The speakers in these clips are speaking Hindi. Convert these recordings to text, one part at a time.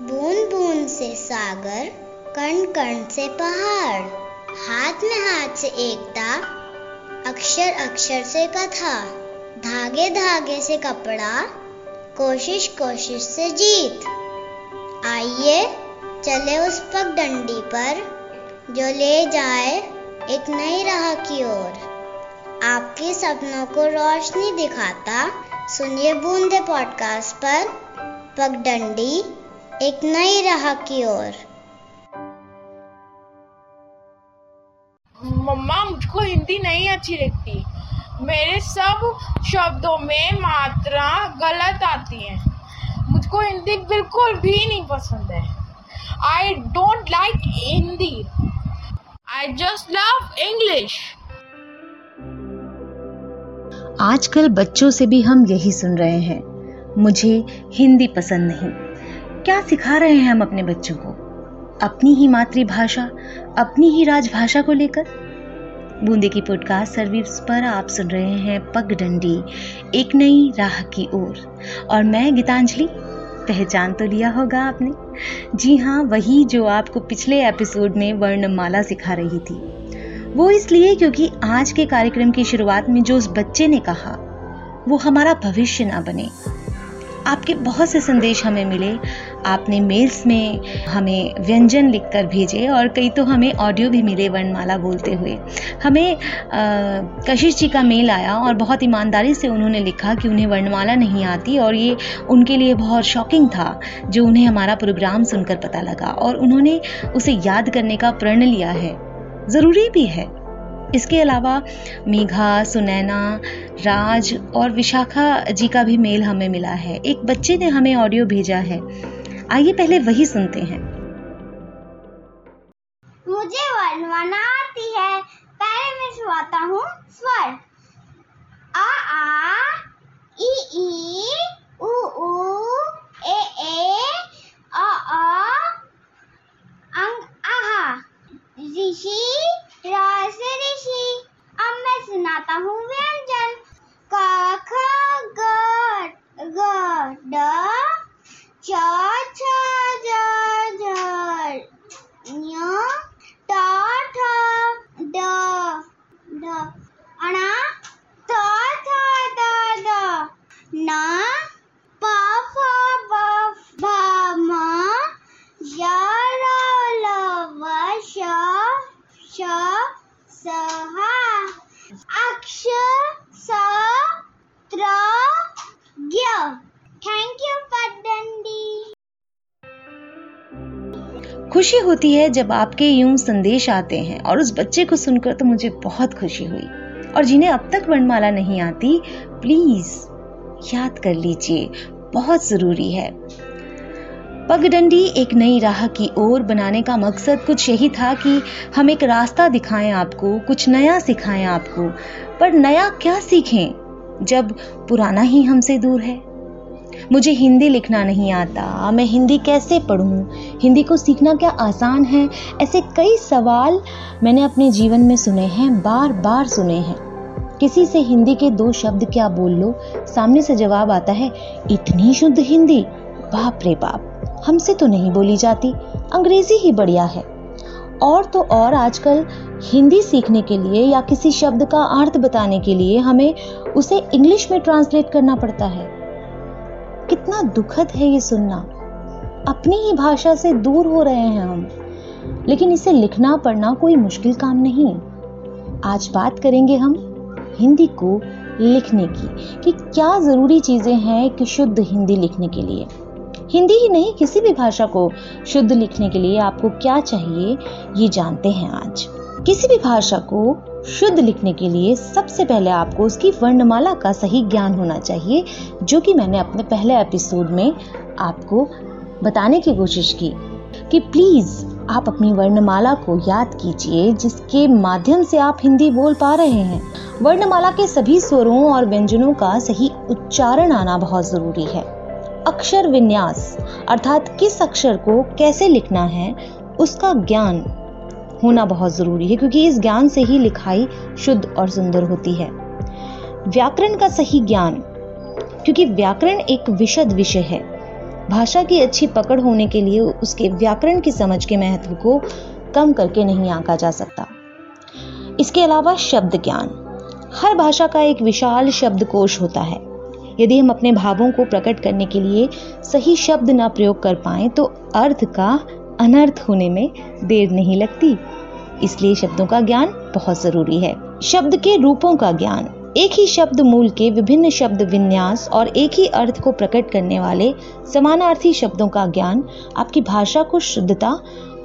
बूंद बूंद से सागर कण कण से पहाड़, हाथ में हाथ से एकता अक्षर अक्षर से कथा धागे धागे से कपड़ा कोशिश कोशिश से जीत। आइए चले उस पगडंडी पर, जो ले जाए एक नई राह की ओर। आपके सपनों को रोशनी दिखाता, सुनिए बूंदे पॉडकास्ट पर, पगडंडी एक नई राह की ओर। मम्मा मुझको हिंदी नहीं अच्छी लगती। मेरे सब शब्दों में मात्रा गलत आती है। मुझको हिंदी बिल्कुल भी नहीं पसंद है। I don't like Hindi I just love English आजकल बच्चों से भी हम यही सुन रहे हैं। मुझे हिंदी पसंद नहीं। क्या सिखा रहे हैं हम अपने बच्चों को? अपनी ही मातृभाषा, अपनी ही राजभाषा को लेकर? बूंदी की पॉडकास्ट सर्विस पर आप सुन रहे हैं पगडंडी एक नई राह की ओर। और मैं गीतांजलि, पहचान तो लिया होगा आपने। जी हाँ वही जो आपको पिछले एपिसोड में वर्णमाला सिखा रही थी। वो इसलिए क्योंकि आज के कार्यक्रम की शुरुआत में जो उस बच्चे ने कहा, वो हमारा भविष्य ना बने। आपके बहुत से संदेश हमें मिले। आपने मेल्स में हमें व्यंजन लिखकर भेजे और कई तो हमें ऑडियो भी मिले वर्णमाला बोलते हुए। हमें कशिश जी का मेल आया और बहुत ईमानदारी से उन्होंने लिखा कि उन्हें वर्णमाला नहीं आती और ये उनके लिए बहुत शॉकिंग था, जो उन्हें हमारा प्रोग्राम सुनकर पता लगा और उन्होंने उसे याद करने का प्रण लिया है। ज़रूरी भी है। इसके अलावा मेघा, सुनैना, राज और विशाखा जी का भी मेल हमें मिला है। एक बच्चे ने हमें ऑडियो भेजा है। आइए पहले वही सुनते हैं। मुझे वर्णमाला आती है। पहले मैं सुनाता हूँ। स्वर। आ आ, ई ई, उ उ, ए ए, अ अ, अंग, आहा। ऋषि सुनाता हूँ व्यंजन क ख ग ग ड च छ ज झ ञ ट ठ ड ढ अणा थ थ द द न प फ ब भ म य र ल व श श सहा खुशी होती है जब आपके यूँ संदेश आते हैं और उस बच्चे को सुनकर तो मुझे बहुत खुशी हुई। और जिन्हें अब तक वर्णमाला नहीं आती प्लीज़ याद कर लीजिए, बहुत ज़रूरी है। पगडंडी एक नई राह की ओर बनाने का मकसद कुछ यही था कि हम एक रास्ता दिखाएँ आपको, कुछ नया सिखाएँ आपको। पर नया क्या सीखें, जब पुराना ही हमसे दूर है? मुझे हिंदी लिखना नहीं आता, मैं हिंदी कैसे पढ़ूं? हिंदी को सीखना क्या आसान है? ऐसे कई सवाल मैंने अपने जीवन में सुने हैं बार बार सुने हैं। किसी से हिंदी के दो शब्द क्या बोल लो? सामने से जवाब आता है, इतनी शुद्ध हिंदी। बाप रे बाप। हमसे तो नहीं बोली जाती। अंग्रेज़ी ही बढ़िया है। और तो और आजकल हिंदी सीखने के लिए या किसी शब्द का अर्थ बताने के लिए हमें उसे इंग्लिश में ट्रांसलेट करना पड़ता है। कितना दुखद है ये सुनना। अपनी ही भाषा से दूर हो रहे हैं हम। लेकिन इसे लिखना पढ़ना कोई मुश्किल काम नहीं। आज बात करेंगे हम हिंदी को लिखने की कि क्या ज़रूरी चीज़ें हैं कि शुद्ध हिंदी लिखने के लिए। हिंदी ही नहीं, किसी भी भाषा को शुद्ध लिखने के लिए आपको क्या चाहिए, ये जानते हैं आज। किसी भी भाषा को शुद्ध लिखने के लिए सबसे पहले आपको उसकी वर्णमाला का सही ज्ञान होना चाहिए, जो कि मैंने अपने पहले एपिसोड में आपको बताने की कोशिश की कि प्लीज़ आप अपनी वर्णमाला को याद कीजिए, जिसके माध्यम से आप हिंदी बोल पा रहे हैं। वर्णमाला के सभी स्वरों और व्यंजनों का सही उच्चारण आना बहुत ज़रूरी है। अक्षर विन्यास, अर्थात किस अक्षर को कैसे लिखना है, उसका ज्ञान होना बहुत ज़रूरी है, क्योंकि इस ज्ञान से ही लिखाई शुद्ध और सुंदर होती है। व्याकरण का सही ज्ञान, क्योंकि व्याकरण एक विशद विषय है। भाषा की अच्छी पकड़ होने के लिए उसके व्याकरण की समझ के महत्व को कम करके नहीं आंका जा सकता। इसके अलावा शब्द ज्ञान, हर भाषा का एक विशाल शब्दकोश होता है। यदि हम अपने भावों को प्रकट करने के लिए सही शब्द ना प्रयोग कर पाए तो अर्थ का अनर्थ होने में देर नहीं लगती। इसलिए शब्दों का ज्ञान बहुत ज़रूरी है। शब्द के रूपों का ज्ञान। एक ही शब्द मूल के विभिन्न शब्द विन्यास और एक ही अर्थ को प्रकट करने वाले समानार्थी शब्दों का ज्ञान आपकी भाषा को शुद्धता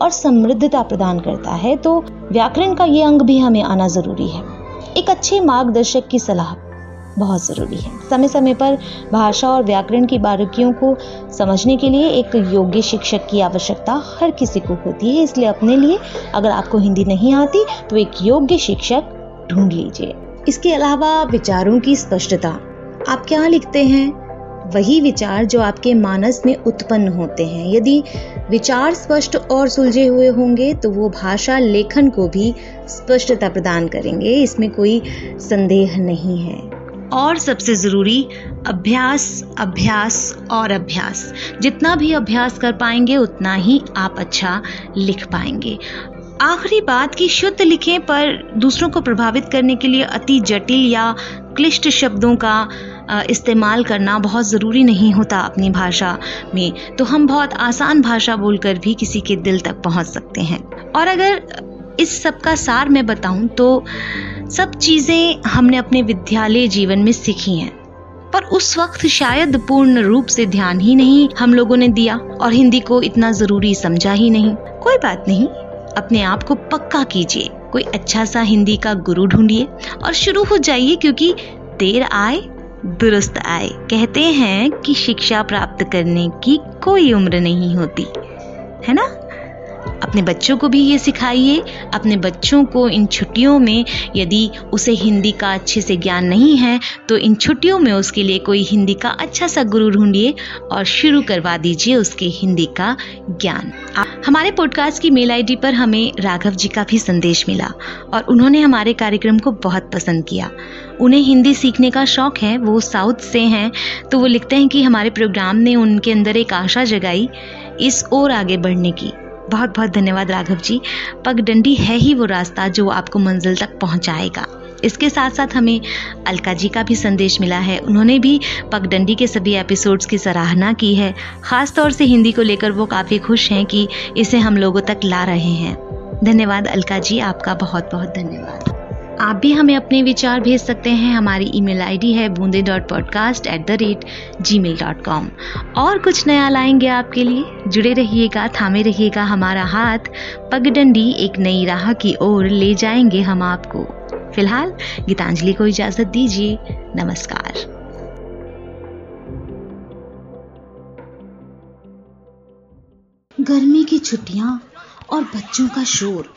और समृद्धता प्रदान करता है तो व्याकरण का ये अंग भी हमें आना ज़रूरी है। एक अच्छे मार्गदर्शक की सलाह। बहुत ज़रूरी है। समय समय पर भाषा और व्याकरण की बारीकियों को समझने के लिए एक योग्य शिक्षक की आवश्यकता हर किसी को होती है। इसलिए अपने लिए अगर आपको हिंदी नहीं आती तो एक योग्य शिक्षक ढूंढ लीजिए। इसके अलावा विचारों की स्पष्टता। आप क्या लिखते हैं? वही विचार जो आपके मानस में उत्पन्न होते हैं। यदि विचार स्पष्ट और सुलझे हुए होंगे तो वो भाषा लेखन को भी स्पष्टता प्रदान करेंगे। इसमें कोई संदेह नहीं है। और सबसे ज़रूरी, अभ्यास अभ्यास और अभ्यास। जितना भी अभ्यास कर पाएँगे, उतना ही आप अच्छा लिख पाएँगे। आखिरी बात की शुद्ध लिखें पर दूसरों को प्रभावित करने के लिए अति जटिल या क्लिष्ट शब्दों का इस्तेमाल करना बहुत ज़रूरी नहीं होता अपनी भाषा में। तो हम बहुत आसान भाषा बोलकर भी किसी के दिल तक पहुँच सकते हैं। और अगर इस सब का सार मैं बताऊँ तो सब चीज़ें हमने अपने विद्यालय जीवन में सीखी हैं। पर उस वक्त शायद पूर्ण रूप से ध्यान ही नहीं हम लोगों ने दिया और हिंदी को इतना ज़रूरी समझा ही नहीं। कोई बात नहीं, अपने आप को पक्का कीजिए, कोई अच्छा सा हिंदी का गुरु ढूंढिए और शुरू हो जाइए क्योंकि देर आए, दुरुस्त आए। कहते हैं कि शिक्षा प्राप्त करने की कोई उम्र नहीं होती, है ना? अपने बच्चों को भी ये सिखाइए। अपने बच्चों को इन छुट्टियों में यदि उसे हिंदी का अच्छे से ज्ञान नहीं है तो इन छुट्टियों में उसके लिए कोई हिंदी का अच्छा सा गुरु ढूंढिए और शुरू करवा दीजिए उसके हिंदी का ज्ञान। हमारे पॉडकास्ट की मेल आईडी पर हमें राघव जी का भी संदेश मिला और उन्होंने हमारे कार्यक्रम को बहुत पसंद किया। उन्हें हिंदी सीखने का शौक है, वो साउथ से हैं तो वो लिखते हैं कि हमारे प्रोग्राम ने उनके अंदर एक आशा जगाई, इस और आगे बढ़ने की। बहुत बहुत धन्यवाद राघव जी। पगडंडी है ही वो रास्ता जो आपको मंजिल तक पहुंचाएगा। इसके साथ साथ हमें अलका जी का भी संदेश मिला है। उन्होंने भी पगडंडी के सभी एपिसोड्स की सराहना की है। ख़ास तौर से हिंदी को लेकर वो काफ़ी खुश हैं कि इसे हम लोगों तक ला रहे हैं। धन्यवाद अलका जी, आपका बहुत बहुत धन्यवाद। आप भी हमें अपने विचार भेज सकते हैं। हमारी ईमेल आईडी है Boonde dot podcast at the rate Gmail dot com और कुछ नया लाएँगे आपके लिए। जुड़े रहिएगा, थामे रहिएगा हमारा हाथ। पगडंडी एक नई राह की ओर ले जाएँगे हम आपको। फ़िलहाल, गीतांजलि को इजाज़त दीजिए। नमस्कार। गर्मी की छुट्टियाँ और बच्चों का शोर।